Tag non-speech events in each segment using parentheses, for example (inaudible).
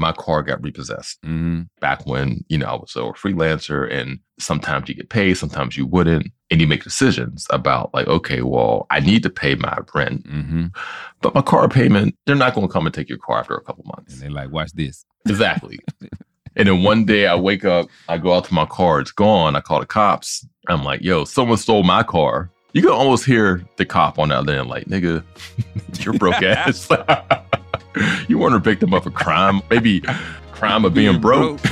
my car got repossessed Mm-hmm. back when, you know, I was a freelancer and sometimes you get paid, sometimes you wouldn't. And you make decisions about like, okay, well, I need to pay my rent, Mm-hmm. but my car payment, they're not going to come and take your car after a couple months. And they're like, watch this. Exactly. (laughs) and then one day I wake up, I go out to my car, it's gone. I call the cops. I'm like, yo, someone stole my car. You can almost hear the cop on the other end, like, nigga, (laughs) you're broke (laughs) ass. (laughs) you weren't a victim of a crime, maybe crime of being broke. (laughs)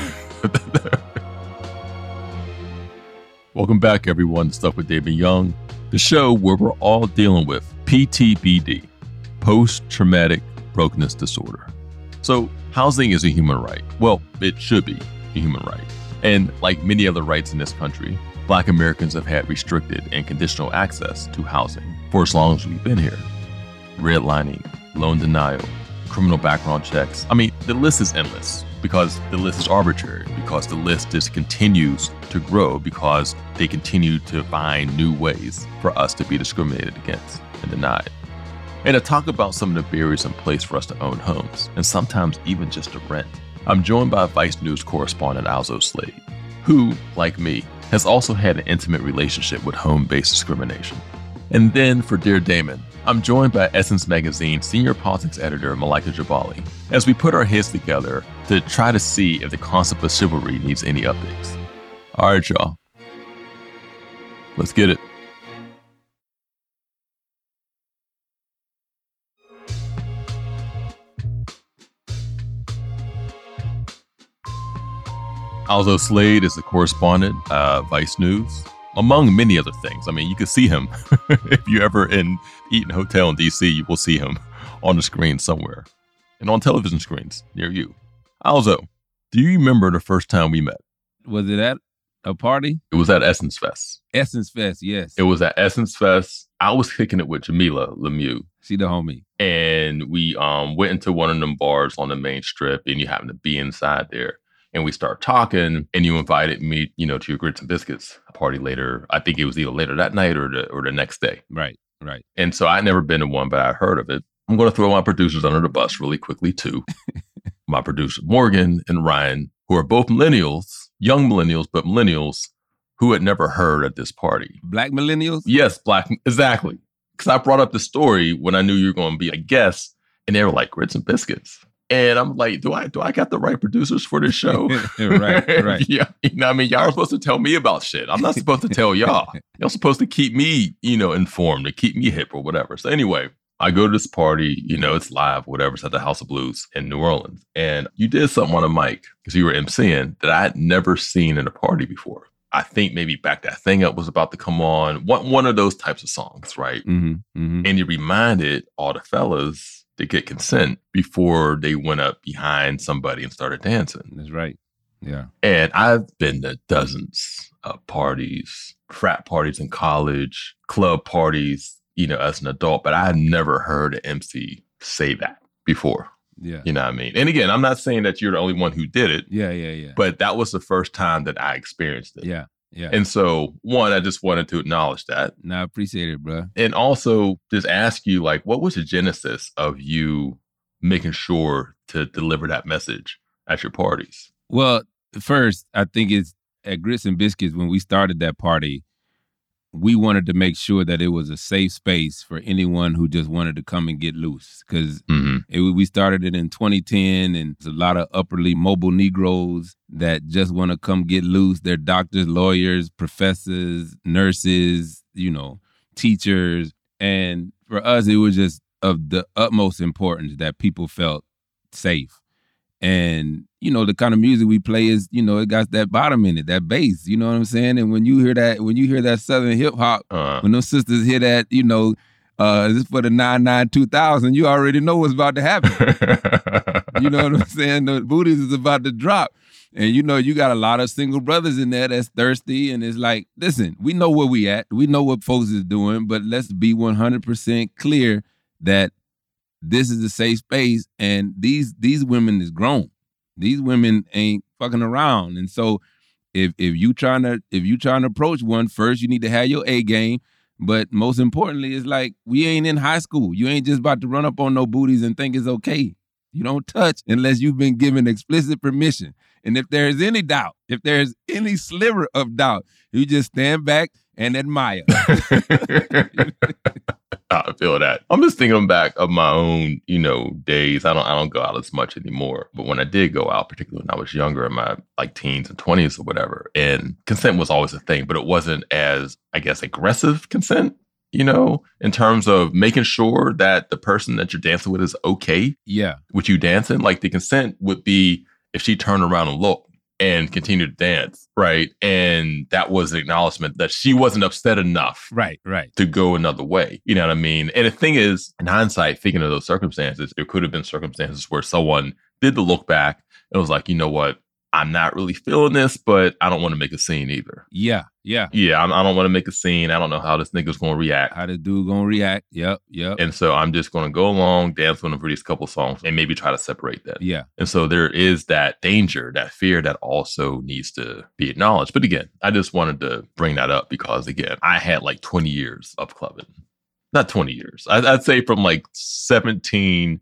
Welcome back, everyone, to Stuff with Damon Young, the show where we're all dealing with PTBD, post traumatic brokenness disorder. So, housing is a human right. Well, it should be a human right. And like many other rights in this country, Black Americans have had restricted and conditional access to housing for as long as we've been here. Redlining, loan denial, criminal background checks. I mean, the list is endless because the list is arbitrary, because the list just continues to grow because they continue to find new ways for us to be discriminated against and denied. And to talk about some of the barriers in place for us to own homes, and sometimes even just to rent, I'm joined by Vice News correspondent Alzo Slade, who, like me, has also had an intimate relationship with home based discrimination. And then for Dear Damon, I'm joined by Essence Magazine senior politics editor Malaika Jabali as we put our heads together to try to see if the concept of chivalry needs any updates. All right, y'all. Let's get it. Alzo Slade is the correspondent, uh, Vice News, among many other things. I mean, you can see him (laughs) if you ever in Eaton Hotel in DC, you will see him (laughs) on the screen somewhere and on television screens near you. Alzo, do you remember the first time we met? Was it at a party? It was at Essence Fest. Essence Fest, yes. It was at Essence Fest. I was kicking it with Jamilah Lemieux. she the homie. and we um went into one of them bars on the main strip and you happened to be inside there and we start talking and you invited me you know to your grits and biscuits party later i think it was either later that night or the or the next day Right, right. and so i'd never been to one but i heard of it i'm going to throw my producers under the bus really quickly too (laughs) my producer morgan and ryan who are both millennials young millennials but millennials who had never heard at this party Black millennials? Yes, black. Exactly. Because I brought up the story when I knew you were going to be a guest, and they were like grits and biscuits, and I'm like, do I do I got the right producers for this show? (laughs) right, right. (laughs) yeah. You know, I mean, y'all are supposed to tell me about shit. I'm not supposed to tell y'all. (laughs) Y'all supposed to keep me, you know, informed to keep me hip or whatever. So anyway. I go to this party, you know, it's live, whatever. It's at the House of Blues in New Orleans. And you did something on a mic because you were MCing that I had never seen in a party before. I think maybe Back That Thing Up was about to come on. One one of those types of songs, right? Mm-hmm, mm-hmm. And you reminded all the fellas to get consent before they went up behind somebody and started dancing. That's right. Yeah. And I've been to dozens of parties, frat parties in college, club parties, you know, as an adult, but I had never heard an MC say that before. Yeah. You know what I mean? And again, I'm not saying that you're the only one who did it, Yeah, yeah, yeah. but that was the first time that I experienced it. yeah, yeah. And so, one, I just wanted to acknowledge that. no, I appreciate it, bro. And also just ask you, like, what was the genesis of you making sure to deliver that message at your parties? Well, first, I think it's at Grits and Biscuits when we started that party, we wanted to make sure that it was a safe space for anyone who just wanted to come and get loose. Because Mm-hmm. we started it in 2010, and there's a lot of upperly mobile Negroes that just want to come get loose. They're doctors, lawyers, professors, nurses, you know, teachers. And for us, it was just of the utmost importance that people felt safe. And, you know, the kind of music we play is, you know, it got that bottom in it, that bass, you know what I'm saying? And when you hear that, when you hear that Southern hip hop, Uh, when those sisters hear that, you know, uh, this is for the 99 2000, you already know what's about to happen. (laughs) You know what I'm saying? The booties is about to drop. And you know, you got a lot of single brothers in there that's thirsty. And it's like, listen, we know where we at. We know what folks is doing, but let's be 100% clear that this is a safe space and these these women is grown. These women ain't fucking around. And so if if you trying to if you trying to approach one first, you need to have your A game. But most importantly, it's like we ain't in high school. You ain't just about to run up on no booties and think it's okay. You don't touch unless you've been given explicit permission. And if there is any doubt, if there is any sliver of doubt, you just stand back and admire. (laughs) (laughs) (laughs) I feel that. I'm just thinking back of my own, you know, days. I don't I don't go out as much anymore. But when I did go out, particularly when I was younger in my like teens and twenties or whatever, and consent was always a thing, but it wasn't as, I guess, aggressive consent, you know, in terms of making sure that the person that you're dancing with is okay yeah. with you dancing. Like the consent would be if she turned around and looked and continue to dance, right? And that was an acknowledgement that she wasn't upset enough Right, right. to go another way. You know what I mean? And the thing is, in hindsight, thinking of those circumstances, there could have been circumstances where someone did the look back and was like, you know what? I'm not really feeling this, but I don't want to make a scene either. Yeah, yeah. Yeah, I'm, I don't want to make a scene. I don't know how this nigga's going to react. How the dude gonna react? Yep, yep. And so I'm just going to go along, dance with him for these couple songs, and maybe try to separate that. yeah, And so there is that danger, that fear that also needs to be acknowledged. But again, I just wanted to bring that up because, again, I had like 20 years of clubbing. Not 20 years. I, I'd say from like 17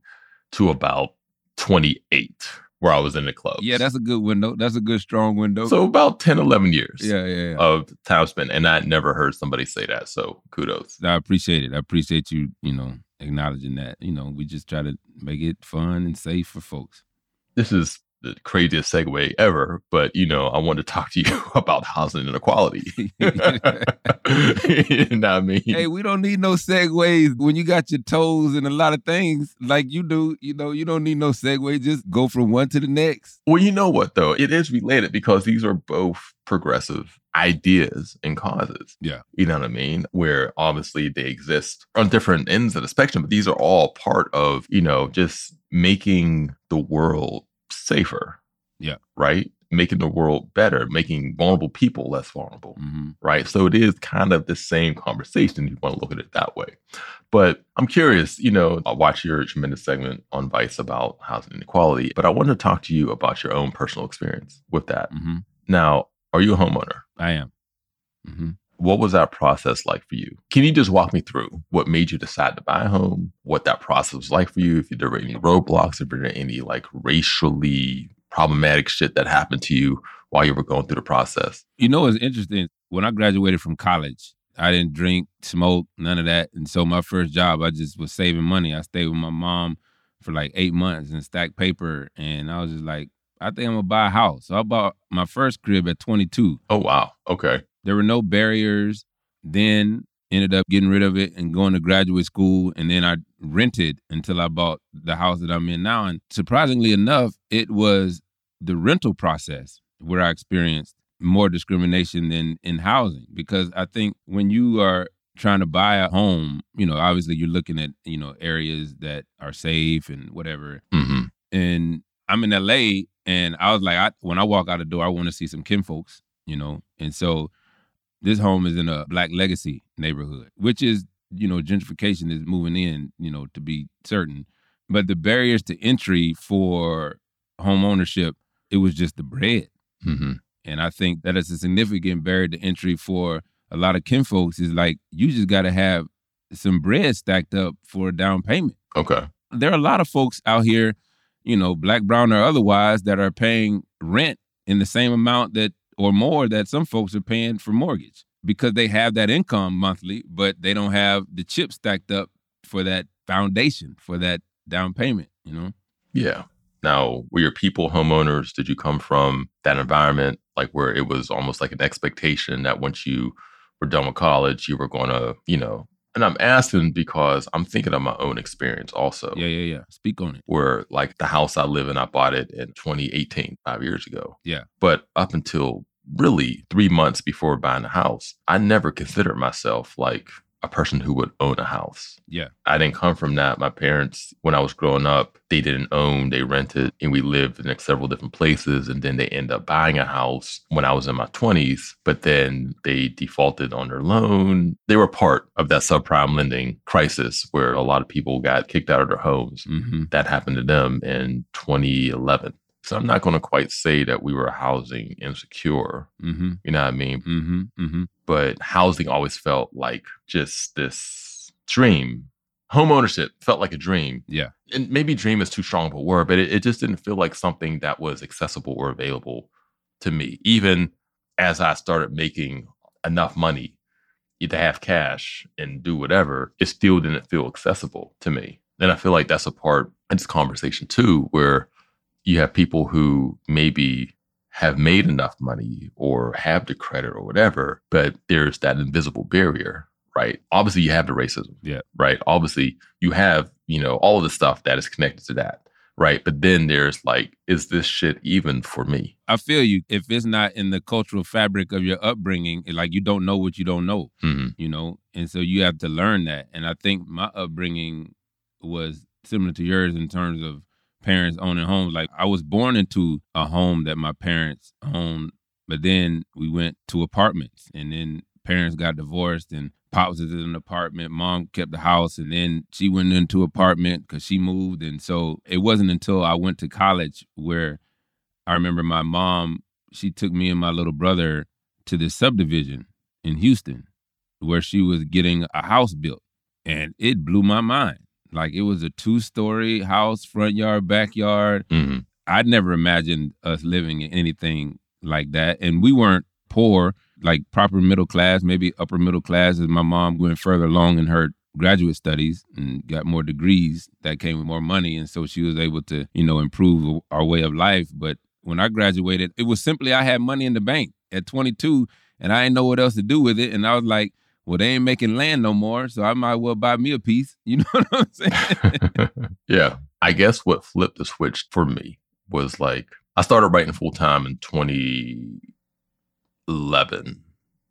to about 28, where I was in the club. yeah. That's a good window. That's a good strong window. so about 10, 11 years yeah, yeah, yeah. of time spent. And I never heard somebody say that. So kudos. I appreciate it. I appreciate you, you know, acknowledging that. You know, we just try to make it fun and safe for folks. This is the craziest segue ever, but you know, I want to talk to you (laughs) about housing inequality. (laughs) you know what I mean? hey, we don't need no segues when you got your toes in a lot of things like you do. You know, you don't need no segue. Just go from one to the next. Well, you know what though? It is related because these are both progressive ideas and causes. Yeah. You know what I mean? Where obviously they exist on different ends of the spectrum, but these are all part of, you know, just making the world safer. Yeah. Right? Making the world better, making vulnerable people less vulnerable. hmm right? So it is kind of the same conversation. if You want to look at it that way. But I'm curious, you know, I watch your tremendous segment on Vice about housing inequality, but I want to talk to you about your own personal experience with that. hmm Now, are you a homeowner? I am. hmm What was that process like for you? Can you just walk me through what made you decide to buy a home, what that process was like for you, if you there were any roadblocks, if there were any like racially problematic shit that happened to you while you were going through the process? You know, it's interesting. When I graduated from college, I didn't drink, smoke, none of that. And so my first job, I just was saving money. I stayed with my mom for like eight months and stacked paper. And I was just like, I think I'm gonna buy a house. So I bought my first crib at 22. Oh, wow. Okay. There were no barriers. Then ended up getting rid of it and going to graduate school. And then I rented until I bought the house that I'm in now. And surprisingly enough, it was the rental process where I experienced more discrimination than in housing. Because I think when you are trying to buy a home, you know, obviously you're looking at, you know, areas that are safe and whatever. hmm And I'm in LA and I was like, I, when I walk out the door, I want to see some kinfolks, you know? And so this home is in a Black Legacy neighborhood, which is, you know, gentrification is moving in, you know, to be certain. But the barriers to entry for home ownership, it was just the bread. hmm And I think that is a significant barrier to entry for a lot of kin folks is like, you just got to have some bread stacked up for a down payment Okay. there are a lot of folks out here, you know, black, brown, or otherwise, that are paying rent in the same amount that or more that some folks are paying for mortgage because they have that income monthly, but they don't have the chip stacked up for that foundation, for that down payment, you know? Yeah. Now, were your people homeowners? Did you come from that environment, like where it was almost like an expectation that once you were done with college, you were going to, you know? And I'm asking because I'm thinking of my own experience also, Yeah, yeah, yeah. Speak on it. where like the house I live in, I bought it in 2018, five years ago. Yeah. But up until really three months before buying a house, I never considered myself like a person who would own a house. Yeah. I didn't come from that. My parents, when I was growing up, they didn't own, they rented, and we lived in like several different places. And then they end up buying a house when I was in my 20s, but then they defaulted on their loan. They were part of that subprime lending crisis where a lot of people got kicked out of their homes. Mm-hmm. That happened to them in 2011. So I'm not going to quite say that we were housing insecure. Mm-hmm. You know what I mean? Mm-hmm. Mm-hmm. But housing always felt like just this dream home ownership felt like a dream. Yeah. And maybe dream is too strong of a word, but it, it just didn't feel like something that was accessible or available to me. Even as I started making enough money to have cash and do whatever, it still didn't feel accessible to me. And I feel like that's a part of this conversation too, where you have people who maybe have made enough money or have the credit or whatever, but there's that invisible barrier, right? Obviously, you have the racism, Yeah. right? Obviously, you have, you know, all of the stuff that is connected to that, right? But then there's like, is this shit even for me? I feel you. If it's not in the cultural fabric of your upbringing, like you don't know what you don't know, Mhm. you know, and so you have to learn that. And I think my upbringing was similar to yours in terms of parents owning homes. Like I was born into a home that my parents owned, but then we went to apartments, and then parents got divorced, and pops was in an apartment, mom kept the house, and then she went into apartment because she moved, and so it wasn't until I went to college where I remember my mom, she took me and my little brother to this subdivision in Houston where she was getting a house built. And it blew my mind. Like it was a two story house, front yard, backyard. Mhm. I'd never imagined us living in anything like that. And we weren't poor, like proper middle class, maybe upper middle class, as my mom went further along in her graduate studies and got more degrees that came with more money. And so she was able to, you know, improve our way of life. But when I graduated, it was simply I had money in the bank at 22 and I didn't know what else to do with it. And I was like, well, they ain't making land no more, so I might well buy me a piece. (laughs) You know what I'm (laughs) saying? yeah. I guess what flipped the switch for me was like I started writing full time in 2011,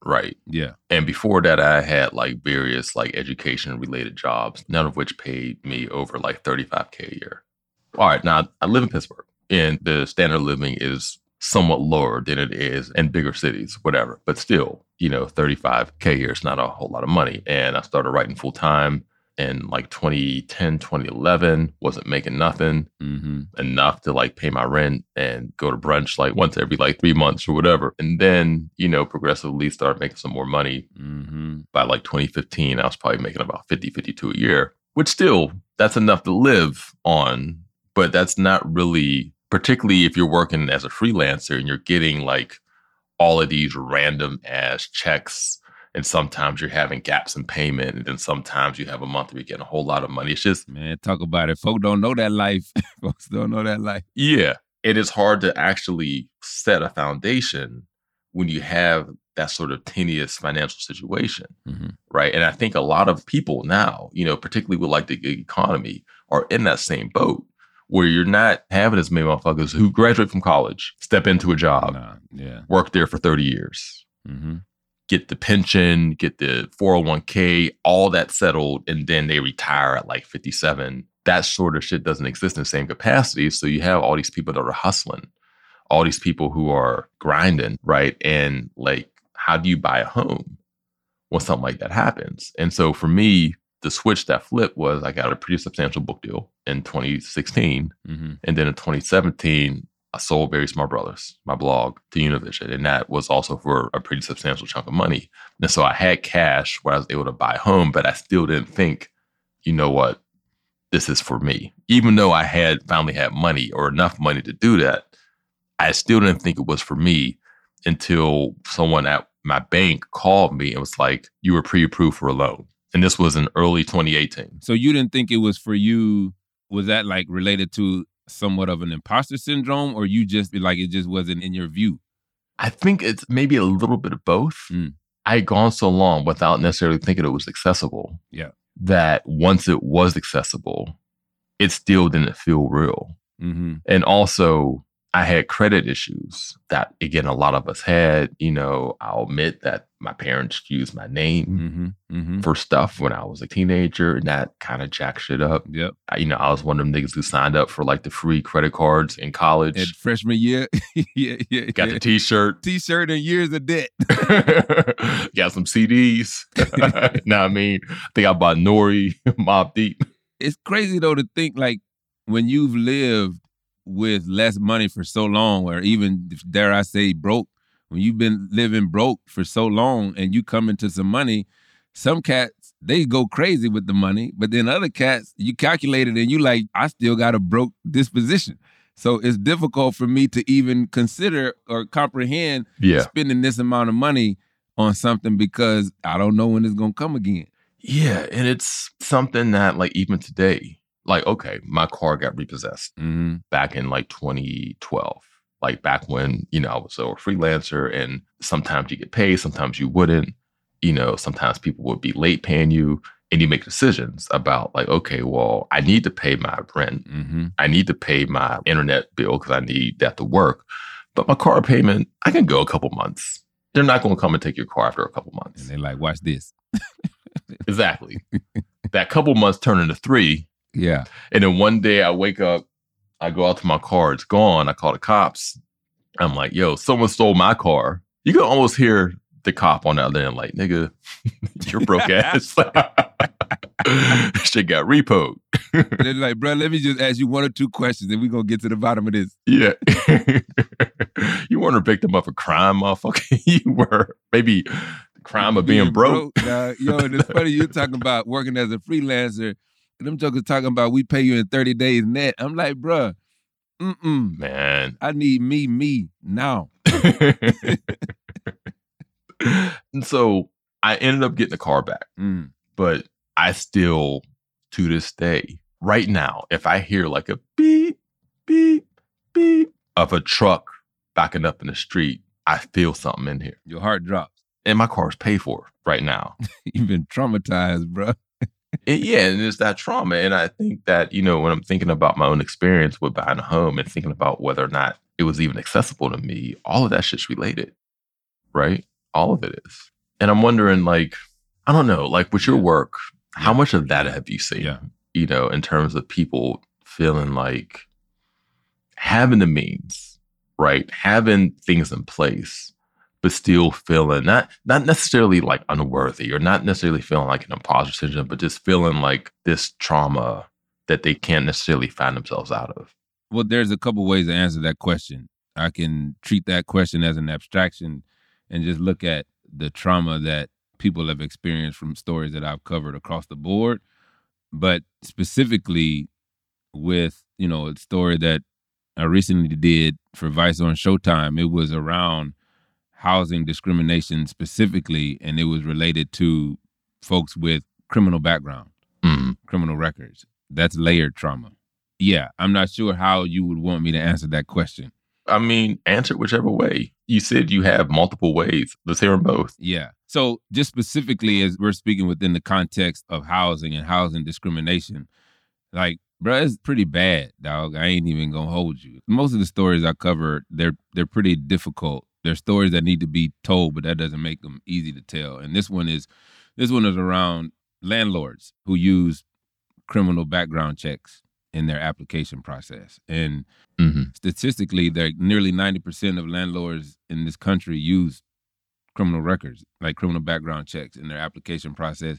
right? yeah. And before that, I had like various like education related jobs, none of which paid me over like 35K a year. All right. Now I live in Pittsburgh and the standard of living is somewhat lower than it is in bigger cities, whatever. But still, you know, 35K a year is not a whole lot of money. And I started writing full time in like 2010, 2011, wasn't making nothing Mm-hmm. enough to like pay my rent and go to brunch like once every like three months or whatever. And then, you know, progressively start making some more money. Mm-hmm. By like 2015, I was probably making about 50, 52 a year, which still that's enough to live on, but that's not really, particularly if you're working as a freelancer and you're getting like all of these random ass checks. And sometimes you're having gaps in payment, and then sometimes you have a month where you're getting a whole lot of money. It's just Man, talk about it. Folks don't know that life. (laughs) Folks don't know that life. Yeah. It is hard to actually set a foundation when you have that sort of tenuous financial situation, Mm-hmm. right? And I think a lot of people now, you know, particularly with like the economy, are in that same boat where you're not having as many motherfuckers who graduate from college, step into a job, Nah, yeah. work there for 30 years, Mm-hmm. get the pension, get the 401k, all that settled, and then they retire at like 57. That sort of shit doesn't exist in the same capacity. So you have all these people that are hustling, all these people who are grinding, right? And like, how do you buy a home when something like that happens? And so for me, the switch that flipped was I got a pretty substantial book deal in 2016. Mm-hmm. And then in 2017, I sold Very Smart Brothas, my blog, to Univision. And that was also for a pretty substantial chunk of money. And so I had cash where I was able to buy a home, but I still didn't think, you know what, this is for me. Even though I had finally had money or enough money to do that, I still didn't think it was for me until someone at my bank called me and was like, you were pre approved for a loan. And this was in early 2018. So you didn't think it was for you? Was that like related to somewhat of an imposter syndrome, or you just like it just wasn't in your view? I think it's maybe a little bit of both. Mm. I had gone so long without necessarily thinking it was accessible. Yeah. That once it was accessible, it still didn't feel real. Mm-hmm. And also, I had credit issues that, again, a lot of us had. You know, I'll admit that my parents used my name Mm-hmm. Mm-hmm. for stuff when I was a teenager, and that kind of jacked shit up. Yep. I, you know, I was one of them niggas who signed up for like the free credit cards in college. At freshman year, (laughs) yeah, yeah, Got yeah. the t shirt. t-shirt and years of debt. (laughs) (laughs) Got some CDs. now what I mean? I think I bought Nori, Mobb Deep. it's crazy though to think like when you've lived with less money for so long, or even dare I say broke, when you've been living broke for so long and you come into some money, some cats they go crazy with the money, but then other cats, you calculate it and you like, I still got a broke disposition. So it's difficult for me to even consider or comprehend Yeah. spending this amount of money on something because I don't know when it's gonna come again. Yeah. And it's something that, like, even today, like, okay, my car got repossessed Mm-hmm. back in like 2012. Like back when, you know, I was a freelancer and sometimes you get paid, sometimes you wouldn't. You know, sometimes people would be late paying you and you make decisions about like, okay, well, I need to pay my rent. Mm-hmm. I need to pay my internet bill because I need that to work. But my car payment, I can go a couple months. They're not going to come and take your car after a couple months. And they're like, watch this. Exactly. that couple months turn into three. Yeah. And then one day I wake up, I go out to my car, it's gone. I call the cops. I'm like, yo, someone stole my car. You can almost hear the cop on the other end, like, nigga, (laughs) you're broke ass. (laughs) (laughs) Shit got repoed. they're like, bro, let me just ask you one or two questions and we're gonna get to the bottom of this. Yeah. you weren't a victim of a crime, motherfucker. you were maybe the crime of being, broke. dog. Yo, and it's funny you're talking about working as a freelancer. And them jokers talking about we pay you in 30 days net. I'm like, bruh, mm-mm. Man. I need me, me now. (laughs) and so I ended up getting the car back. Mm. but I still, to this day, right now, if I hear like a beep, beep, beep of a truck backing up in the street, I feel something in here. Your heart drops. And my car's paid for right now. (laughs) You've been traumatized, bruh. And yeah, and it's that trauma. And I think that, you know, when I'm thinking about my own experience with buying a home and thinking about whether or not it was even accessible to me, all of that shit's related, right? All of it is. And I'm wondering, like, I don't know, like with your Yeah. work, how much of that have you seen? Yeah. You know, in terms of people feeling like having the means, right? Having things in place, but still feeling not not necessarily like unworthy or not necessarily feeling like an imposter syndrome, but just feeling like this trauma that they can't necessarily find themselves out of. Well, there's a couple ways to answer that question. I can treat that question as an abstraction and just look at the trauma that people have experienced from stories that I've covered across the board. But specifically with, you know, a story that I recently did for Vice on Showtime, it was around housing discrimination specifically, and it was related to folks with criminal background Mm. criminal records. That's layered trauma. Yeah, I'm not sure how you would want me to answer that question. I mean, answer whichever way. You said you have multiple ways. Let's hear them both. Yeah. So, just specifically, as we're speaking within the context of housing and housing discrimination, like, bruh, it's pretty bad, dog. I ain't even gonna hold you. Most of the stories I cover, they're they're pretty difficult. They're stories that need to be told, but that doesn't make them easy to tell. And this one is, this one is around landlords who use criminal background checks in their application process. And hmm statistically, that nearly 90% of landlords in this country use criminal records, like criminal background checks in their application process.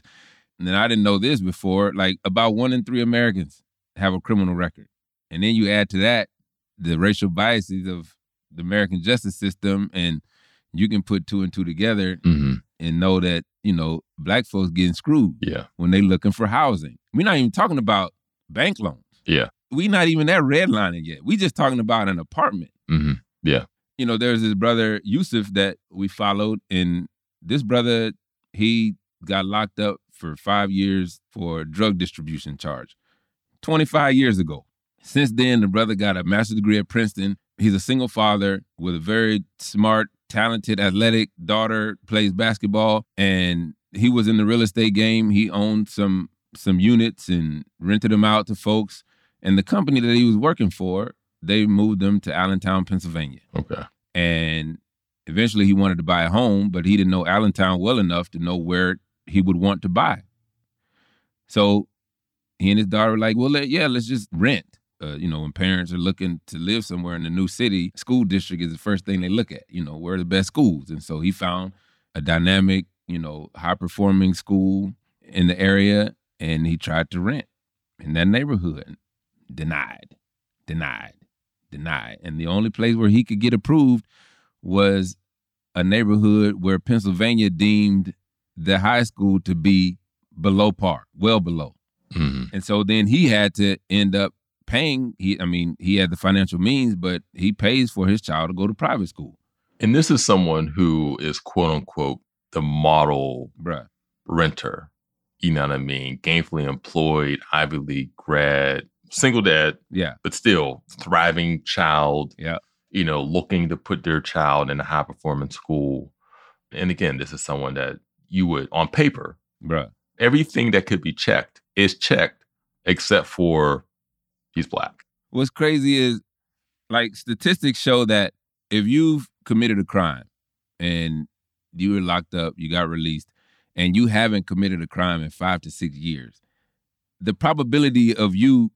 And then I didn't know this before, like about one in three Americans have a criminal record. And then you add to that the racial biases of the American justice system, and you can put two and two together hmm and know that, you know, black folks getting screwed Yeah. when they looking for housing. We're not even talking about bank loans. Yeah. we're not even that redlining yet. We just talking about an apartment. hmm Yeah, You know, there's this brother Yusuf that we followed, and this brother he got locked up for five years for drug distribution charge, 25 years ago. Since then, the brother got a master's degree at Princeton. He's a single father with a very smart, talented, athletic daughter, plays basketball, and he was in the real estate game. He owned some some units and rented them out to folks. And the company that he was working for, they moved them to Allentown, Pennsylvania. Okay. And eventually he wanted to buy a home, but he didn't know Allentown well enough to know where he would want to buy. So he and his daughter were like, well, let, yeah, let's just rent. Uh, you know, when parents are looking to live somewhere in a new city, school district is the first thing they look at. You know, where are the best schools? And so he found a dynamic, you know, high performing school in the area and he tried to rent in that neighborhood. Denied, denied, denied. And the only place where he could get approved was a neighborhood where Pennsylvania deemed the high school to be below par, well below. hmm And so then he had to end up paying. He, I mean, he had the financial means, but he pays for his child to go to private school, And this is someone who is quote unquote the model bruh. renter. You know what I mean? Gainfully employed, Ivy League grad, single dad, Yeah, but still thriving child. Yeah. You know, looking to put their child in a high performance school. And again, this is someone that you would, on paper, bruh. everything that could be checked is checked except for he's black. What's crazy is like statistics show that if you've committed a crime and you were locked up, you got released, and you haven't committed a crime in five to six years, the probability of you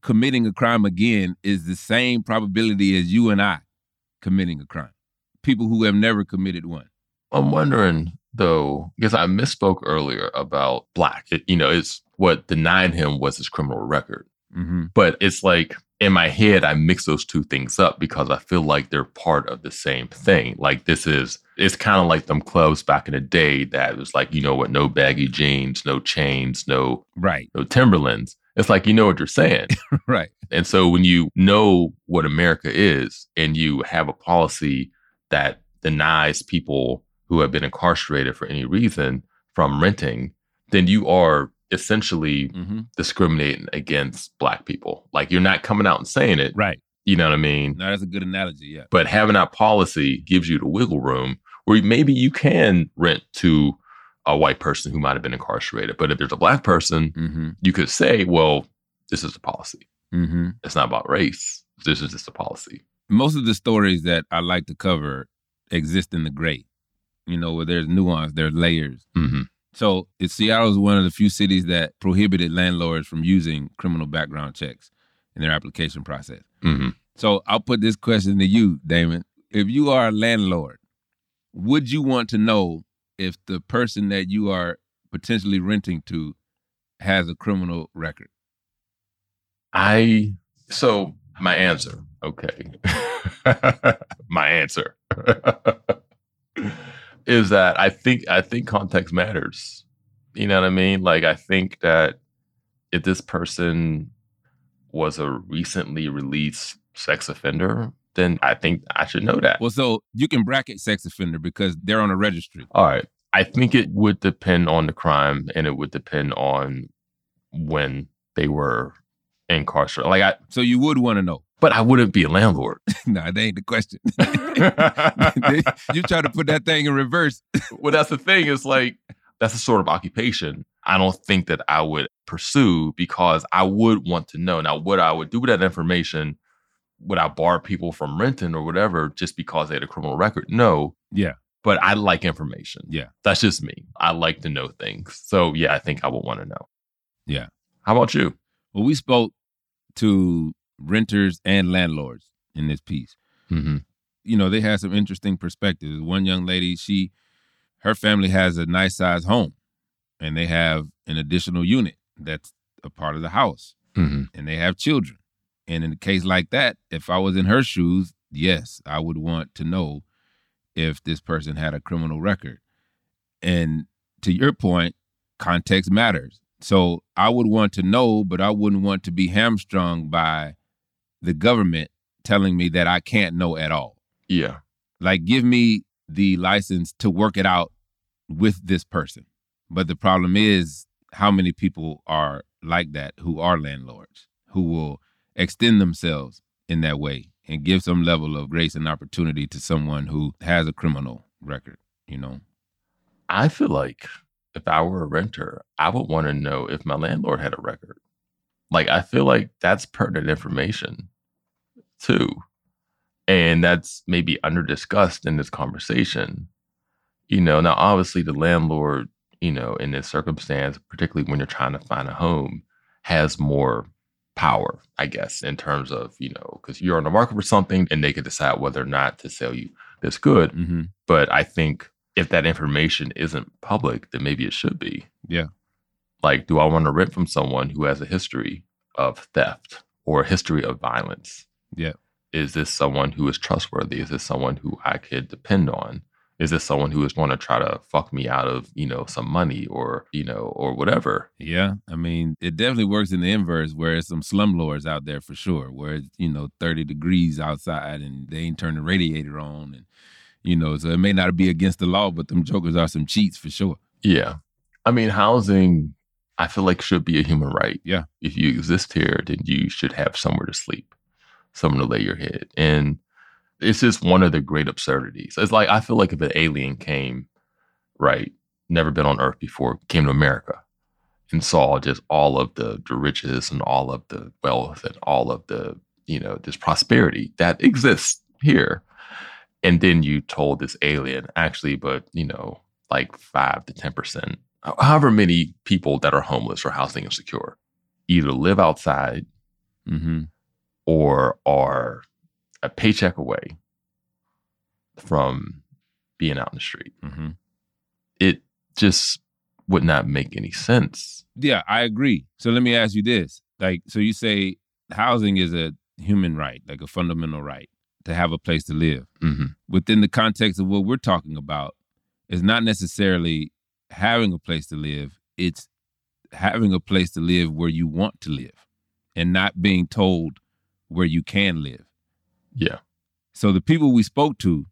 committing a crime again is the same probability as you and I committing a crime. People who have never committed one. I'm wondering though, because I misspoke earlier about black. It, you know, it's what denied him was his criminal record. Mm-hmm. But it's like in my head, I mix those two things up because I feel like they're part of the same thing. Like this is, it's kind of like them clubs back in the day that was like, you know what, no baggy jeans, no chains, no Right, no Timberlands. It's like you know what you're saying. (laughs) right. And so when you know what America is and you have a policy that denies people who have been incarcerated for any reason from renting, then you are essentially Mm-hmm. discriminating against black people. Like you're not coming out and saying it. Right. You know what I mean? No, that's a good analogy. Yeah. But having that policy gives you the wiggle room where maybe you can rent to a white person who might have been incarcerated. But if there's a black person, Mm-hmm. you could say, well, this is a policy. Mm-hmm. It's not about race. This is just a policy. most of the stories that I like to cover exist in the gray. You know, where there's nuance, there's layers. hmm So Seattle is one of the few cities that prohibited landlords from using criminal background checks in their application process. hmm So I'll put this question to you, Damon. If you are a landlord, would you want to know if the person that you are potentially renting to has a criminal record? I so my answer. Okay, (laughs) my answer (laughs) is that I think I think context matters. You know what I mean? Like I think that if this person was a recently released sex offender, then I think I should know that. Well, so you can bracket sex offender because they're on a registry. All right. I think it would depend on the crime and it would depend on when they were incarcerated. Like I So you would want to know. But I wouldn't be a landlord. (laughs) nah, that ain't the question. (laughs) (laughs) you try to put that thing in reverse. well, that's the thing. It's like that's a sort of occupation. I don't think that I would pursue because I would want to know. Now, what I would do with that information, would I bar people from renting or whatever just because they had a criminal record? No. Yeah. But I like information. Yeah. That's just me. I like to know things. So yeah, I think I would want to know. Yeah. How about you? Well, we spoke to renters and landlords in this piece. Mm-hmm. You know, they had some interesting perspectives. One young lady, she, her family has a nice sized home and they have an additional unit that's a part of the house Mm-hmm. and they have children. And in a case like that, if I was in her shoes, yes, I would want to know if this person had a criminal record. And to your point, context matters. So I would want to know, but I wouldn't want to be hamstrung by the government telling me that I can't know at all. Yeah. Like, give me the license to work it out with this person. But the problem is, how many people are like that who are landlords, who will extend themselves in that way and give some level of grace and opportunity to someone who has a criminal record, you know? I feel like if I were a renter, I would want to know if my landlord had a record. Like, I feel like that's pertinent information too. And that's maybe under discussed in this conversation. You know, now obviously the landlord, you know, in this circumstance, particularly when you're trying to find a home, has more power, I guess, in terms of, you know, because you're on the market for something and they could decide whether or not to sell you this good. Mm-hmm. But I think if that information isn't public, then maybe it should be. Yeah. Like, do I want to rent from someone who has a history of theft or a history of violence? Yeah. Is this someone who is trustworthy? Is this someone who I could depend on? Is this someone who is going to try to fuck me out of, you know, some money or, you know, or whatever? Yeah. I mean, it definitely works in the inverse where there's some slumlords out there for sure, where it's, you know, 30 degrees outside and they ain't turned the radiator on. And, you know, so it may not be against the law, but them jokers are some cheats for sure. Yeah. I mean, housing, I feel like should be a human right. Yeah. If you exist here, then you should have somewhere to sleep, somewhere to lay your head. And it's just one of the great absurdities. It's like I feel like if an alien came, right, never been on Earth before, came to America and saw just all of the, the riches and all of the wealth and all of the, you know, this prosperity that exists here. And then you told this alien, actually, but you know, like five to ten percent, however many people that are homeless or housing insecure, either live outside Mm-hmm. Or are a paycheck away from being out in the street. Mm-hmm. It just would not make any sense. Yeah, I agree. So let me ask you this. Like, so you say housing is a human right, like a fundamental right to have a place to live. hmm Within the context of what we're talking about, is not necessarily having a place to live, it's having a place to live where you want to live and not being told where you can live. Yeah. So the people we spoke to,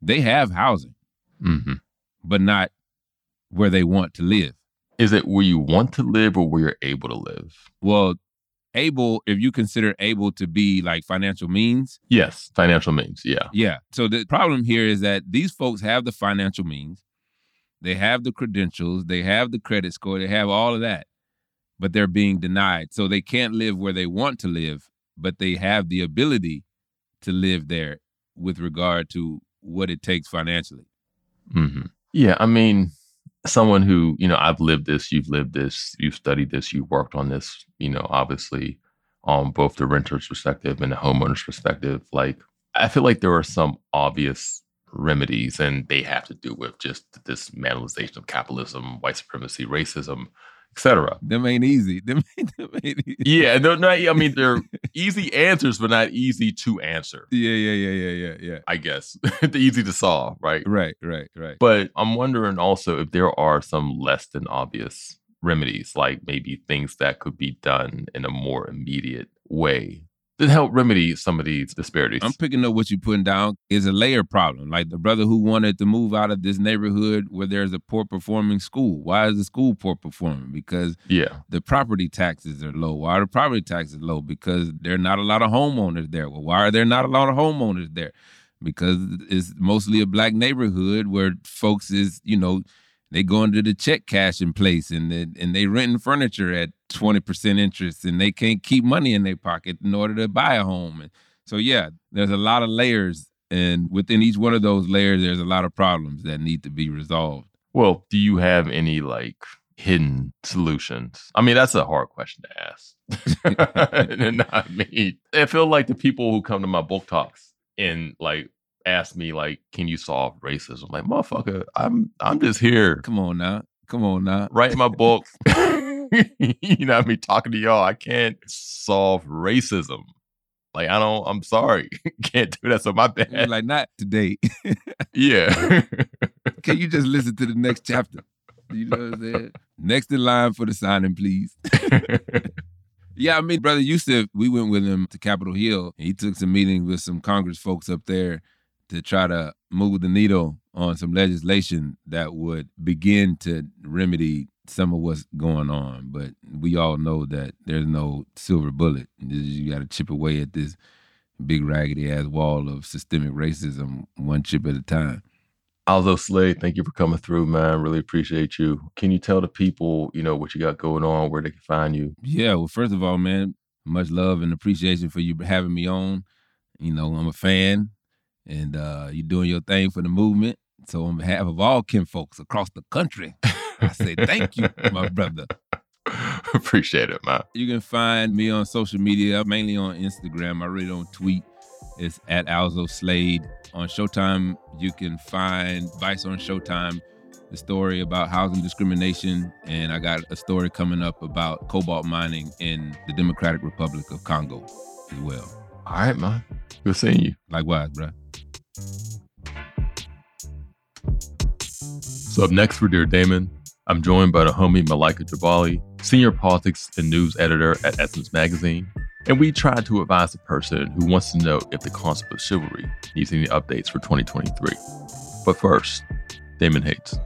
they have housing, hmm but not where they want to live. Is it where you want to live or where you're able to live? Well, able, if you consider able to be like financial means, Yes, financial means. Yeah. yeah. So the problem here is that these folks have the financial means, they have the credentials, they have the credit score, they have all of that, but they're being denied. So they can't live where they want to live, but they have the ability to live there with regard to what it takes financially. hmm Yeah. I mean, someone who, you know, I've lived this, you've lived this, you've studied this, you've worked on this, you know, obviously on both the renter's perspective and the homeowner's perspective. Like, I feel like there are some obvious remedies and they have to do with just this manalization of capitalism, white supremacy, racism, etc. Them ain't easy. Them, (laughs) ain't- them ain't easy. Yeah, they're not. I mean, they're easy answers, but not easy to answer. Yeah, yeah, yeah, yeah, yeah, yeah. I guess (laughs) they're easy to solve, right? Right, right, right. But I'm wondering also if there are some less than obvious remedies, like maybe things that could be done in a more immediate way that help remedy some of these disparities. I'm picking up what you're putting down is a layer problem. Like the brother who wanted to move out of this neighborhood where there's a poor performing school. Why is the school poor performing? Because yeah, the property taxes are low. Why are the property taxes low? Because there are not a lot of homeowners there. Well, why are there not a lot of homeowners there? Because it's mostly a black neighborhood where folks is, you know, they go into the check cashing place and they, and they renting furniture at 20% interest and they can't keep money in their pocket in order to buy a home. And so yeah, there's a lot of layers and within each one of those layers there's a lot of problems that need to be resolved. Well, do you have any like hidden solutions? I mean, that's a hard question to ask. (laughs) (laughs) and I mean, I feel like the people who come to my book talks and like ask me like, "Can you solve racism?" Like, motherfucker, I'm I'm just here Come on now. Come on now. Write my (laughs) book. (laughs) you know, what I mean, talking to y'all. I can't solve racism. Like, I don't. I'm sorry, (laughs) can't do that. So my You're bad. like not today. yeah. Can you just listen to the next chapter? You know what I'm saying? Next in line for the signing, please. Yeah, I mean, brother Yusuf, we went with him to Capitol Hill. And he took some meetings with some Congress folks up there to try to move the needle on some legislation that would begin to remedy some of what's going on. But we all know that there's no silver bullet. You got to chip away at this big raggedy ass wall of systemic racism one chip at a time. Alzo Slade, thank you for coming through, man. Really appreciate you. Can you tell the people, you know, what you got going on, where they can find you? Yeah, well, first of all, man, much love and appreciation for you having me on. You know, I'm a fan, and uh, you're doing your thing for the movement. So, on behalf of all kin folks across the country, I say thank you, my brother. (laughs) appreciate it, man. You can find me on social media, mainly on Instagram. I really don't tweet. It's at Alzo Slade. On Showtime, you can find Vice on Showtime, the story about housing discrimination. And I got a story coming up about cobalt mining in the Democratic Republic of Congo as well. All right, man. Good seeing you. Likewise, bro. So, up next for Dear Damon, I'm joined by the homie Malaika Jabali, senior politics and news editor at Essence Magazine. And we try to advise a person who wants to know if the concept of chivalry needs any updates for 2023. But first, Damon hates.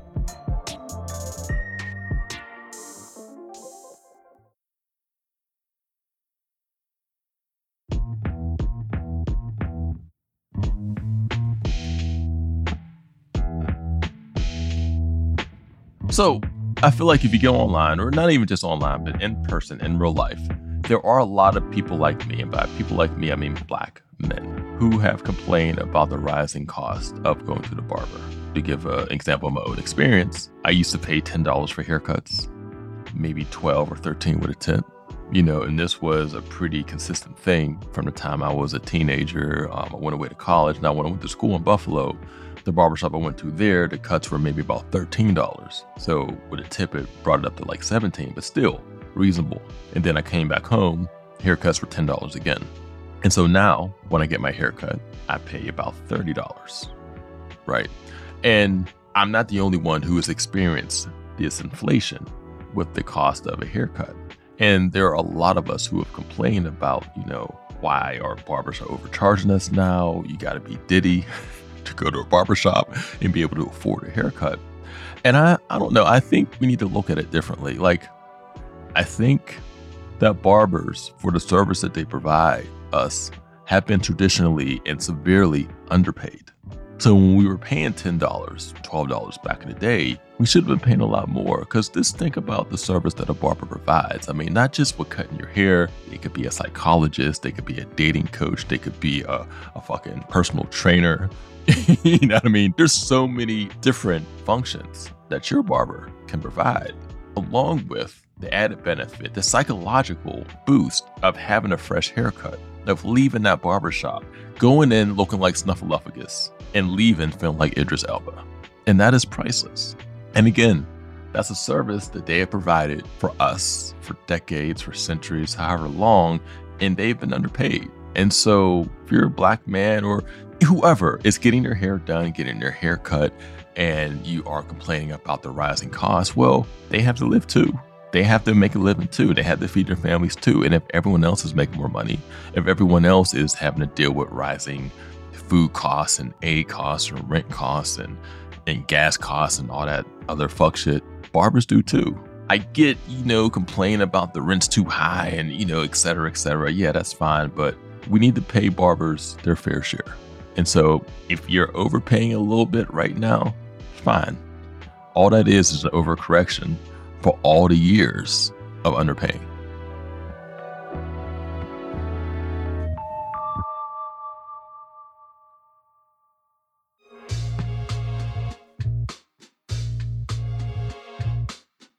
So, I feel like if you go online, or not even just online, but in person, in real life, there are a lot of people like me, and by people like me, I mean black men, who have complained about the rising cost of going to the barber. To give an example of my own experience, I used to pay $10 for haircuts, maybe 12 or 13 with a tip. You know, and this was a pretty consistent thing from the time I was a teenager. Um, I went away to college. When I went to school in Buffalo, the barbershop I went to there, the cuts were maybe about $13. So with a tip, it brought it up to like 17, but still reasonable. And then I came back home, haircuts were $10 again. And so now when I get my haircut, I pay about $30. Right. And I'm not the only one who has experienced this inflation with the cost of a haircut. And there are a lot of us who have complained about, you know, why our barbers are overcharging us now. You got to be Diddy (laughs) to go to a barbershop and be able to afford a haircut. And I, I don't know. I think we need to look at it differently. Like, I think that barbers, for the service that they provide us, have been traditionally and severely underpaid. So when we were paying $10, $12 back in the day, we should have been paying a lot more because just think about the service that a barber provides. I mean, not just with cutting your hair, they could be a psychologist, they could be a dating coach, they could be a, a fucking personal trainer. (laughs) you know what I mean? There's so many different functions that your barber can provide, along with the added benefit, the psychological boost of having a fresh haircut, of leaving that barbershop, going in looking like Snuffleupagus, and leaving feeling like Idris Elba. And that is priceless. And again, that's a service that they have provided for us for decades, for centuries, however long, and they've been underpaid. And so, if you're a black man or whoever is getting their hair done, getting their hair cut, and you are complaining about the rising costs, well, they have to live too. They have to make a living too. They have to feed their families too. And if everyone else is making more money, if everyone else is having to deal with rising food costs and aid costs and rent costs and, and gas costs and all that other fuck shit, barbers do too. I get, you know, complain about the rent's too high and, you know, et cetera, et cetera. Yeah, that's fine. But we need to pay barbers their fair share. And so if you're overpaying a little bit right now, fine. All that is is an overcorrection for all the years of underpaying.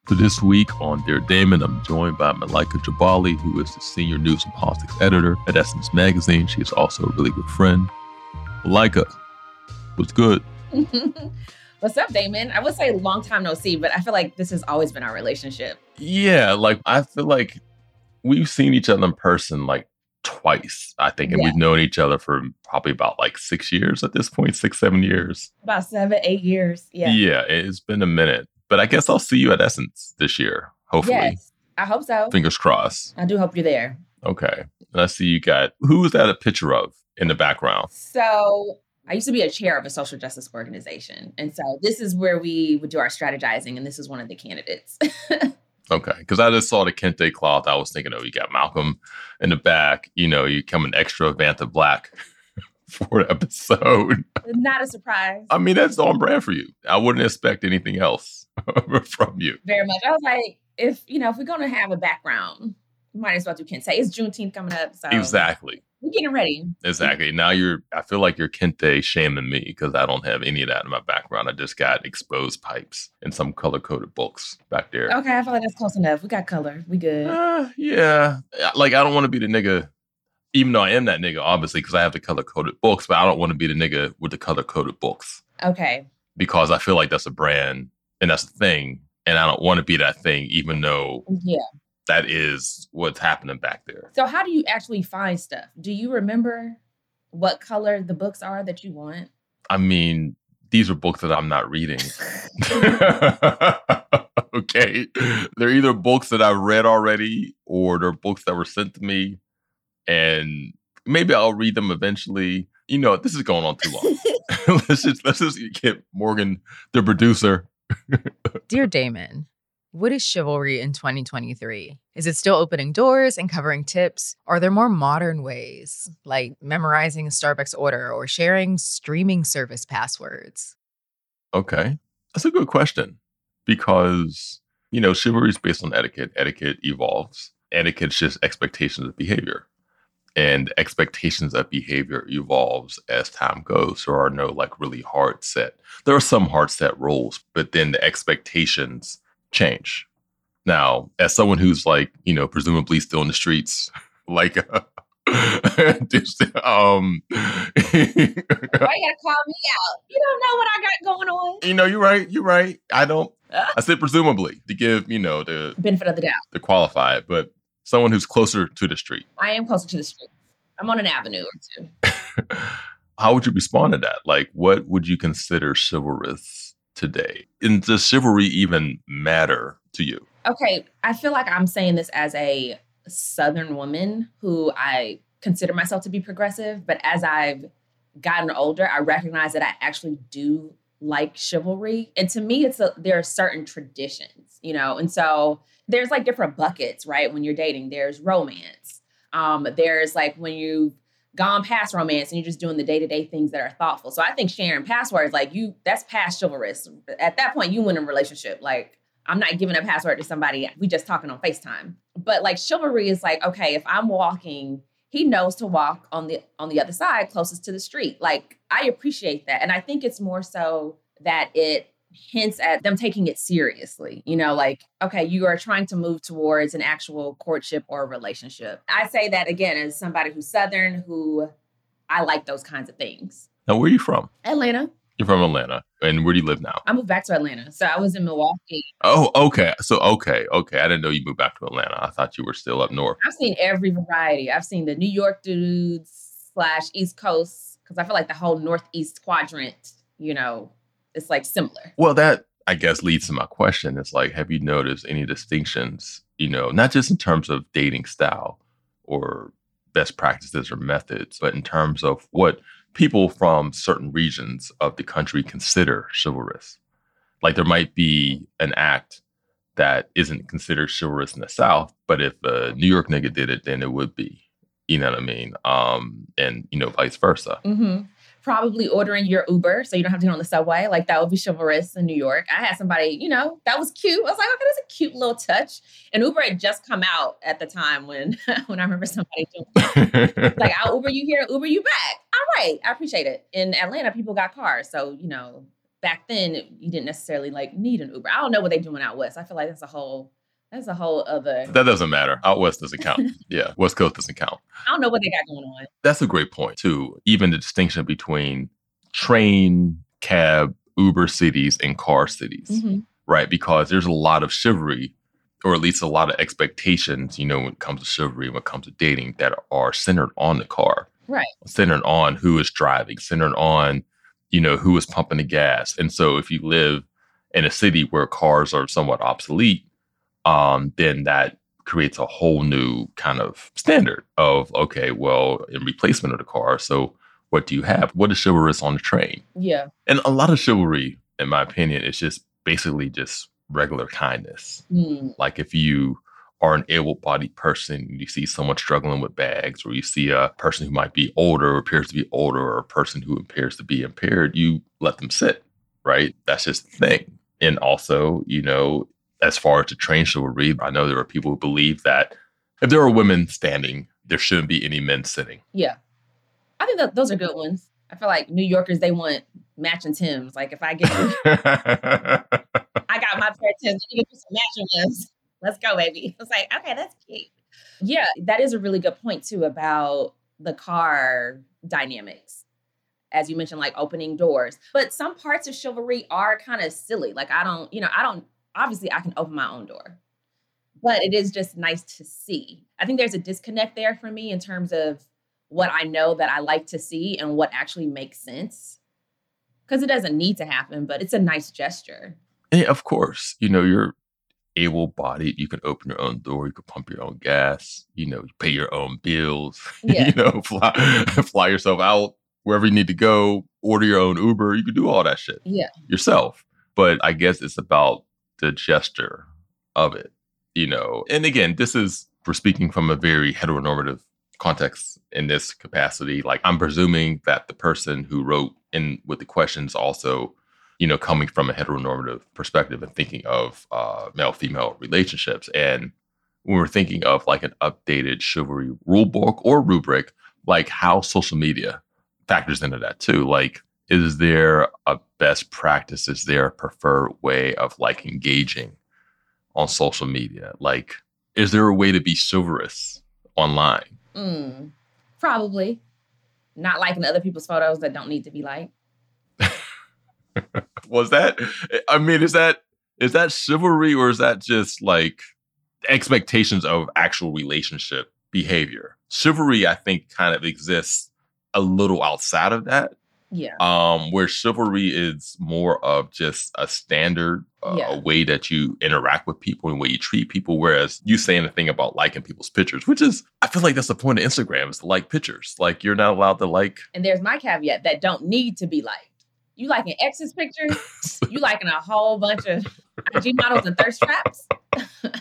So this week on Dear Damon, I'm joined by Malaika Jabali, who is the senior news and politics editor at Essence Magazine. She is also a really good friend. Malaika, what's good? (laughs) what's up, Damon? I would say long time no see, but I feel like this has always been our relationship. Yeah, like I feel like we've seen each other in person like twice, I think, and yeah. we've known each other for probably about like six years at this point, six, seven years. About seven, eight years. Yeah. Yeah, it's been a minute. But I guess I'll see you at Essence this year, hopefully. Yes, I hope so. Fingers crossed. I do hope you're there. Okay. And I see you got who is that a picture of in the background? So I used to be a chair of a social justice organization. And so this is where we would do our strategizing, and this is one of the candidates. (laughs) okay. Because I just saw the Kente cloth. I was thinking, oh, you got Malcolm in the back. You know, you come an extra Vanta Black (laughs) for the episode. Not a surprise. I mean, that's on brand for you. I wouldn't expect anything else (laughs) from you. Very much. I was like, if, you know, if we're going to have a background, might as well do Kente. It's Juneteenth coming up. So exactly. We're getting ready. Exactly. Now you're, I feel like you're Kente shaming me because I don't have any of that in my background. I just got exposed pipes and some color coded books back there. Okay. I feel like that's close enough. We got color. We good. Uh, yeah. Like, I don't want to be the nigga, even though I am that nigga, obviously, because I have the color coded books, but I don't want to be the nigga with the color coded books. Okay. Because I feel like that's a brand and that's the thing. And I don't want to be that thing, even though yeah that is what's happening back there. So how do you actually find stuff? Do you remember what color the books are that you want? I mean, these are books that I'm not reading. (laughs) okay. They're either books that I've read already or they're books that were sent to me and maybe I'll read them eventually. You know, this is going on too long. (laughs) (laughs) let's just let's just get Morgan, the producer. Dear Damon, what is chivalry in 2023? Is it still opening doors and covering tips? Are there more modern ways, like memorizing a Starbucks order or sharing streaming service passwords? Okay. That's a good question because, you know, chivalry is based on etiquette. Etiquette evolves. Etiquette's just expectations of behavior. And expectations of behavior evolves as time goes. There are no like really hard set. There are some hard set rules, but then the expectations change. Now, as someone who's like, you know, presumably still in the streets, (laughs) like, uh, (laughs) just, um, (laughs) Why you gotta call me out? You don't know what I got going on. You know, you're right. You're right. I don't. I said presumably to give you know the benefit of the doubt to qualify it, but someone who's closer to the street. I am closer to the street. I'm on an avenue or two. How would you respond to that? Like, what would you consider chivalrous today? And does chivalry even matter to you? Okay, I feel like I'm saying this as a Southern woman who I consider myself to be progressive, but as I've gotten older, I recognize that I actually do like chivalry. And to me, it's a, there are certain traditions, you know, and so there's like different buckets, right? When you're dating, there's romance. Um, there's like when you gone past romance and you're just doing the day-to-day things that are thoughtful. So I think sharing passwords, like you, that's past chivalrous. At that point, you win a relationship. Like I'm not giving a password to somebody. We just talking on FaceTime. But like chivalry is like, okay, if I'm walking, he knows to walk on the on the other side closest to the street. Like I appreciate that. And I think it's more so that it hints at them taking it seriously. You know, like, okay, you are trying to move towards an actual courtship or relationship. I say that again as somebody who's Southern, who I like those kinds of things. Now, where are you from? Atlanta. You're from Atlanta. And where do you live now? I moved back to Atlanta. So I was in Milwaukee. Oh, okay. So, okay. Okay. I didn't know you moved back to Atlanta. I thought you were still up north. I've seen every variety. I've seen the New York dudes slash East Coast, because I feel like the whole Northeast quadrant, you know, it's like similar. Well, that I guess leads to my question. It's like, have you noticed any distinctions, you know, not just in terms of dating style or best practices or methods, but in terms of what people from certain regions of the country consider chivalrous? Like there might be an act that isn't considered chivalrous in the South, but if a New York nigga did it, then it would be. You know what I mean? Um, and you know, vice versa. Mm-hmm probably ordering your Uber so you don't have to get on the subway. Like that would be chivalrous in New York. I had somebody, you know, that was cute. I was like, okay, that's a cute little touch. And Uber had just come out at the time when (laughs) when I remember somebody doing (laughs) like I'll Uber you here, Uber you back. All right, I appreciate it. In Atlanta, people got cars, so you know, back then you didn't necessarily like need an Uber. I don't know what they're doing out west. I feel like that's a whole that's a whole other. That doesn't matter. Out west doesn't count. (laughs) yeah, West Coast doesn't count. I don't know what they got going on. That's a great point too. Even the distinction between train, cab, Uber cities, and car cities, mm-hmm. right? Because there's a lot of chivalry, or at least a lot of expectations. You know, when it comes to chivalry, when it comes to dating, that are centered on the car, right? Centered on who is driving, centered on you know who is pumping the gas. And so, if you live in a city where cars are somewhat obsolete um, then that creates a whole new kind of standard of okay, well, in replacement of the car, so what do you have? What is chivalrous on the train? Yeah, and a lot of chivalry, in my opinion, is just basically just regular kindness. Mm. Like if you are an able-bodied person, you see someone struggling with bags, or you see a person who might be older, or appears to be older, or a person who appears to be impaired, you let them sit. Right? That's just the thing. And also, you know, as far as the train chivalry, I know there are people who believe that if there are women standing, there shouldn't be any men sitting. Yeah. I think that those are good ones. I feel like New Yorkers, they want matching Tims. Like if I get, (laughs) I got my pair of Tims, let me get you some matching ones. Let's go, baby. It's like, okay, that's cute. Yeah, that is a really good point too about the car dynamics. As you mentioned, like opening doors. But some parts of chivalry are kind of silly. Like I don't, you know, I don't obviously I can open my own door. But it is just nice to see. I think there's a disconnect there for me in terms of what I know that I like to see and what actually makes sense. because it doesn't need to happen, but it's a nice gesture. And of course, you know, you're able bodied. You can open your own door. You can pump your own gas. You know, you pay your own bills. (laughs) Yeah. you know, fly, (laughs) fly yourself out wherever you need to go. Order your own Uber. You can do all that shit Yeah. yourself. But I guess it's about the gesture of it, you know. And again, this is we're speaking from a very heteronormative context in this capacity. Like I'm presuming that the person who wrote in with the questions also, you know, coming from a heteronormative perspective and thinking of uh, male female relationships. And when we're thinking of like an updated chivalry rule book or rubric, like how social media factors into that too. Like, is there a best practice? Is there a preferred way of like engaging on social media? Like, is there a way to be chivalrous online? Mm, probably. Not liking other people's photos that don't need to be liked. (laughs) Was that? I mean, is that is that chivalry or is that just like expectations of actual relationship behavior? Chivalry, I think, kind of exists a little outside of that. Yeah. um, where chivalry is more of just a standard, uh, Yeah. a way that you interact with people and way you treat people. Whereas you saying the thing about liking people's pictures, which is, I feel like that's the point of Instagram is to like pictures. Like you're not allowed to like. And there's my caveat that don't need to be liked. You liking ex's pictures, (laughs) you liking a whole bunch of IG models and thirst traps. (laughs) you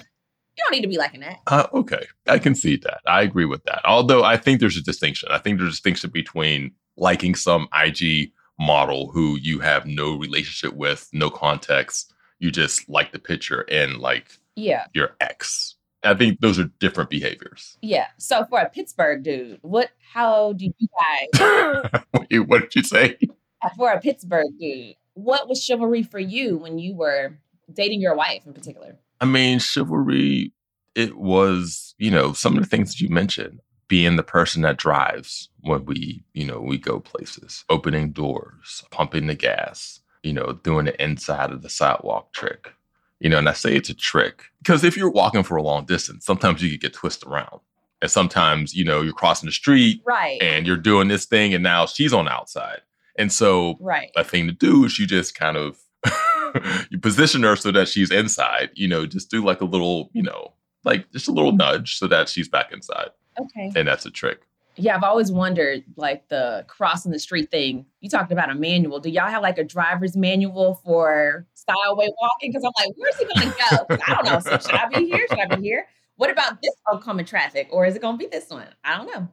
don't need to be liking that. Uh, okay, I can see that. I agree with that. Although I think there's a distinction. I think there's a distinction between liking some IG model who you have no relationship with, no context. You just like the picture and like Yeah. your ex. I think those are different behaviors. Yeah. So for a Pittsburgh dude, what how do you guys (laughs) Wait, what did you say? Uh, for a Pittsburgh dude, what was chivalry for you when you were dating your wife in particular? I mean, chivalry, it was, you know, some of the things that you mentioned, being the person that drives when we, you know, we go places, opening doors, pumping the gas, you know, doing the inside of the sidewalk trick. You know, and I say it's a trick because if you're walking for a long distance, sometimes you could get twisted around. And sometimes, you know, you're crossing the street Right. and you're doing this thing and now she's on the outside. And so right. a thing to do is you just kind of (laughs) you position her so that she's inside you know just do like a little you know like just a little nudge so that she's back inside Okay. and that's a trick Yeah, I've always wondered like the crossing the street thing. You talked about a manual. Do y'all have like a driver's manual for styleway walking? Because I'm like, where's he gonna go? I don't know. So should I be here? Should I be here? What about this oncoming traffic? Or is it gonna be this one? I don't know.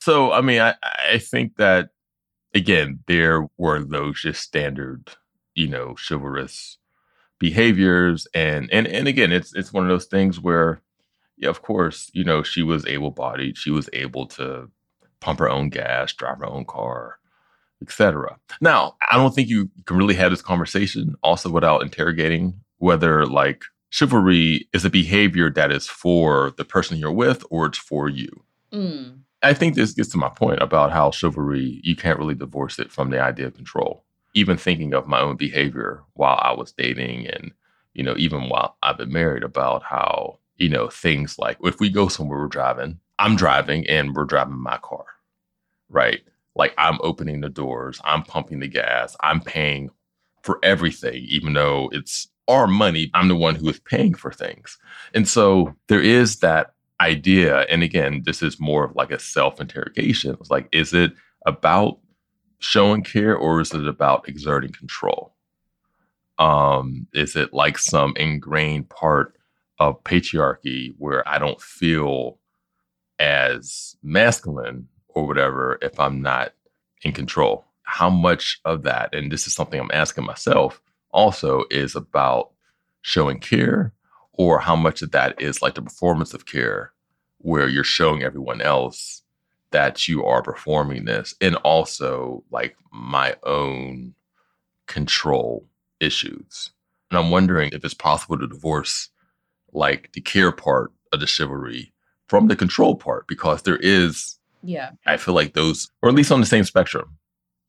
so i mean i i think that again there were those just standard you know chivalrous behaviors and and and again it's it's one of those things where yeah of course you know she was able-bodied she was able to pump her own gas drive her own car etc now i don't think you can really have this conversation also without interrogating whether like chivalry is a behavior that is for the person you're with or it's for you. Mm, I think this gets to my point about how chivalry, you can't really divorce it from the idea of control. Even thinking of my own behavior while I was dating and, you know, even while I've been married about how, you know, things like if we go somewhere we're driving, I'm driving and we're driving my car, right? Like I'm opening the doors, I'm pumping the gas, I'm paying for everything, even though it's our money. I'm the one who is paying for things. And so there is that idea and again this is more of like a self-interrogation it's like is it about showing care or is it about exerting control um is it like some ingrained part of patriarchy where i don't feel as masculine or whatever if i'm not in control. How much of that and this is something i'm asking myself also is about showing care or how much of that is like the performance of care where you're showing everyone else that you are performing this and also like my own control issues. And i'm wondering if it's possible to divorce like the care part of the chivalry from the control part because there is yeah. i feel like those or at least on the same spectrum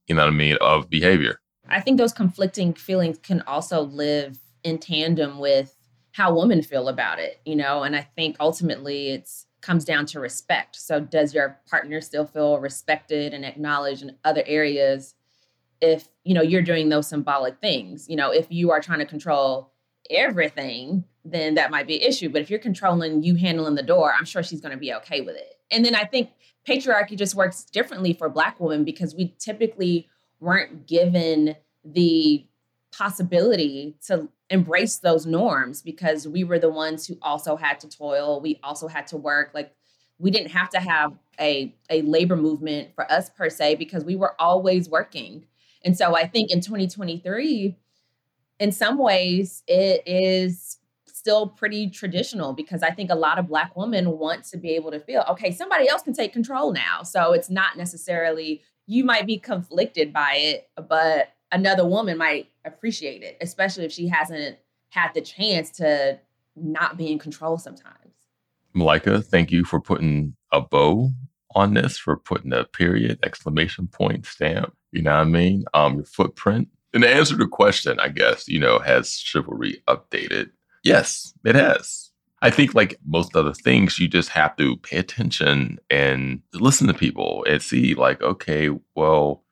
you know what i mean of behavior I think those conflicting feelings can also live in tandem with how women feel about it, you know, and I think ultimately it's comes down to respect. So does your partner still feel respected and acknowledged in other areas if you know you're doing those symbolic things. You know, if you are trying to control everything, then that might be an issue. But if you're controlling you handling the door, I'm sure she's going to be okay with it. And then I think patriarchy just works differently for Black women because we typically weren't given the possibility to embrace those norms because we were the ones who also had to toil. We also had to work. Like we didn't have to have a, a labor movement for us per se because we were always working. And so I think in 2023, in some ways, it is still pretty traditional because I think a lot of Black women want to be able to feel, okay, somebody else can take control now. So it's not necessarily, you might be conflicted by it, but another woman might appreciate it, especially if she hasn't had the chance to not be in control sometimes. Malaika, thank you for putting a bow on this, for putting a period, exclamation point, stamp, you know what I mean? Um, your footprint. And to answer the question, I guess, you know, has chivalry updated? Yes, it has. I think, like most other things, you just have to pay attention and listen to people and see, like, okay, well,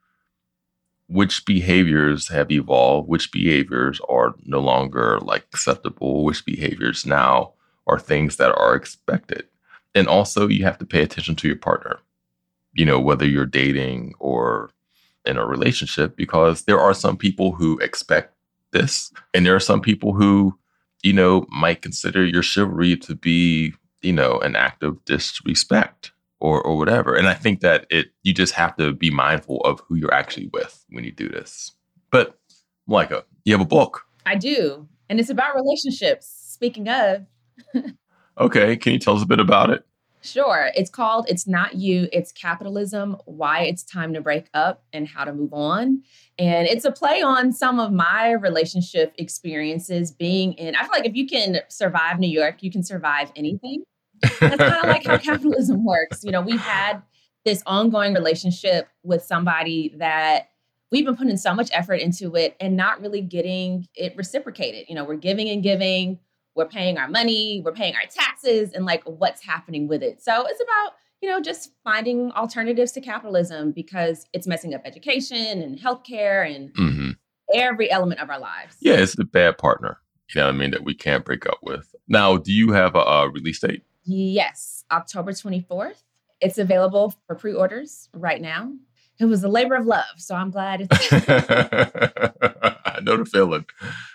which behaviors have evolved, which behaviors are no longer like acceptable, which behaviors now are things that are expected. And also, you have to pay attention to your partner, you know, whether you're dating or in a relationship, because there are some people who expect this, and there are some people who, you know, might consider your chivalry to be, you know, an act of disrespect or or whatever. And I think that it you just have to be mindful of who you're actually with when you do this. But Malaika, you have a book. I do. And it's about relationships. Speaking of, (laughs) okay, can you tell us a bit about it? Sure. It's called It's Not You, It's Capitalism Why It's Time to Break Up and How to Move On. And it's a play on some of my relationship experiences being in. I feel like if you can survive New York, you can survive anything. That's kind of like how (laughs) capitalism works. You know, we've had this ongoing relationship with somebody that we've been putting so much effort into it and not really getting it reciprocated. You know, we're giving and giving, we're paying our money, we're paying our taxes, and like what's happening with it. So it's about, you know, just finding alternatives to capitalism because it's messing up education and healthcare and mm-hmm. every element of our lives. Yeah, it's the bad partner, you know what I mean, that we can't break up with. Now, do you have a, a release date? Yes, October 24th. It's available for pre orders right now. It was a labor of love, so I'm glad it's. (laughs) I know the feeling.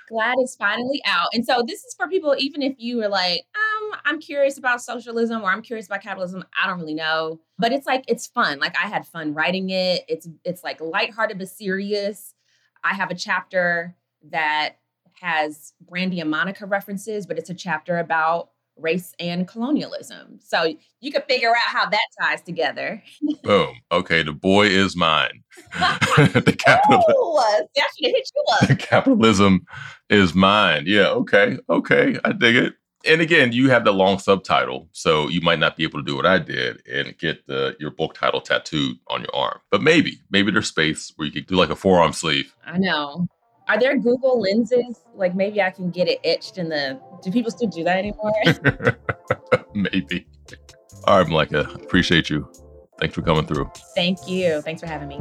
Glad it's finally out. And so this is for people, even if you were like, um, I'm curious about socialism or I'm curious about capitalism. I don't really know. But it's like it's fun. Like I had fun writing it. It's it's like lighthearted but serious. I have a chapter that has Brandy and Monica references, but it's a chapter about race and colonialism. So you could figure out how that ties together. Boom. Okay, the boy is mine. (laughs) the (laughs) capital. Oh, uh, that should hit you up. The capitalism is mine. Yeah. Okay. Okay. I dig it. And again, you have the long subtitle, so you might not be able to do what I did and get the your book title tattooed on your arm. But maybe, maybe there's space where you could do like a forearm sleeve. I know. Are there Google lenses? Like maybe I can get it etched in the. Do people still do that anymore? (laughs) (laughs) maybe. All right, Malaika. Appreciate you. Thanks for coming through. Thank you. Thanks for having me.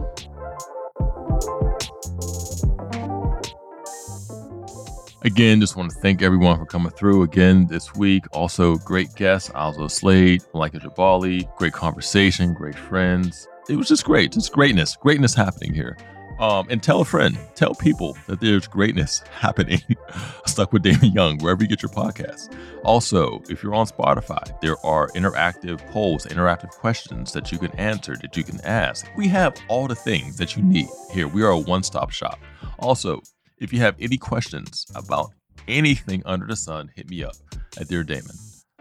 Again, just want to thank everyone for coming through again this week. Also, great guests, Alzo Slade, Malaika Jabali, great conversation, great friends. It was just great, just greatness, greatness happening here. Um, and tell a friend, tell people that there's greatness (laughs) happening. (laughs) Stuck with Damon Young, wherever you get your podcasts. Also, if you're on Spotify, there are interactive polls, interactive questions that you can answer, that you can ask. We have all the things that you need here. We are a one stop shop. Also, if you have any questions about anything under the sun, hit me up at Dear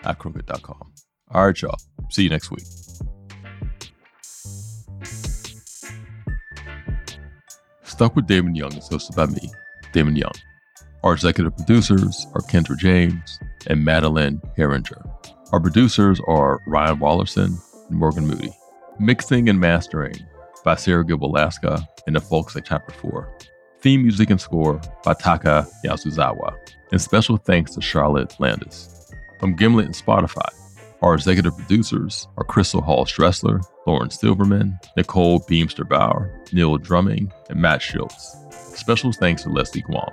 at crooked.com. All right, y'all. See you next week. Stuck with Damon Young is hosted by me, Damon Young. Our executive producers are Kendra James and Madeleine Haeringer. Our producers are Ryan Wallerson and Morgan Moody. Mixing and mastering by Sarah Gil Alaska and the folks at Chapter 4. Theme music and score by Taka Yasuzawa. And special thanks to Charlotte Landis. From Gimlet and Spotify, Our executive producers are Crystal Hall Stressler, Lauren Silverman, Nicole Beemsterboer, Neil Drumming, and Matt Schultz. Special thanks to Leslie Guam.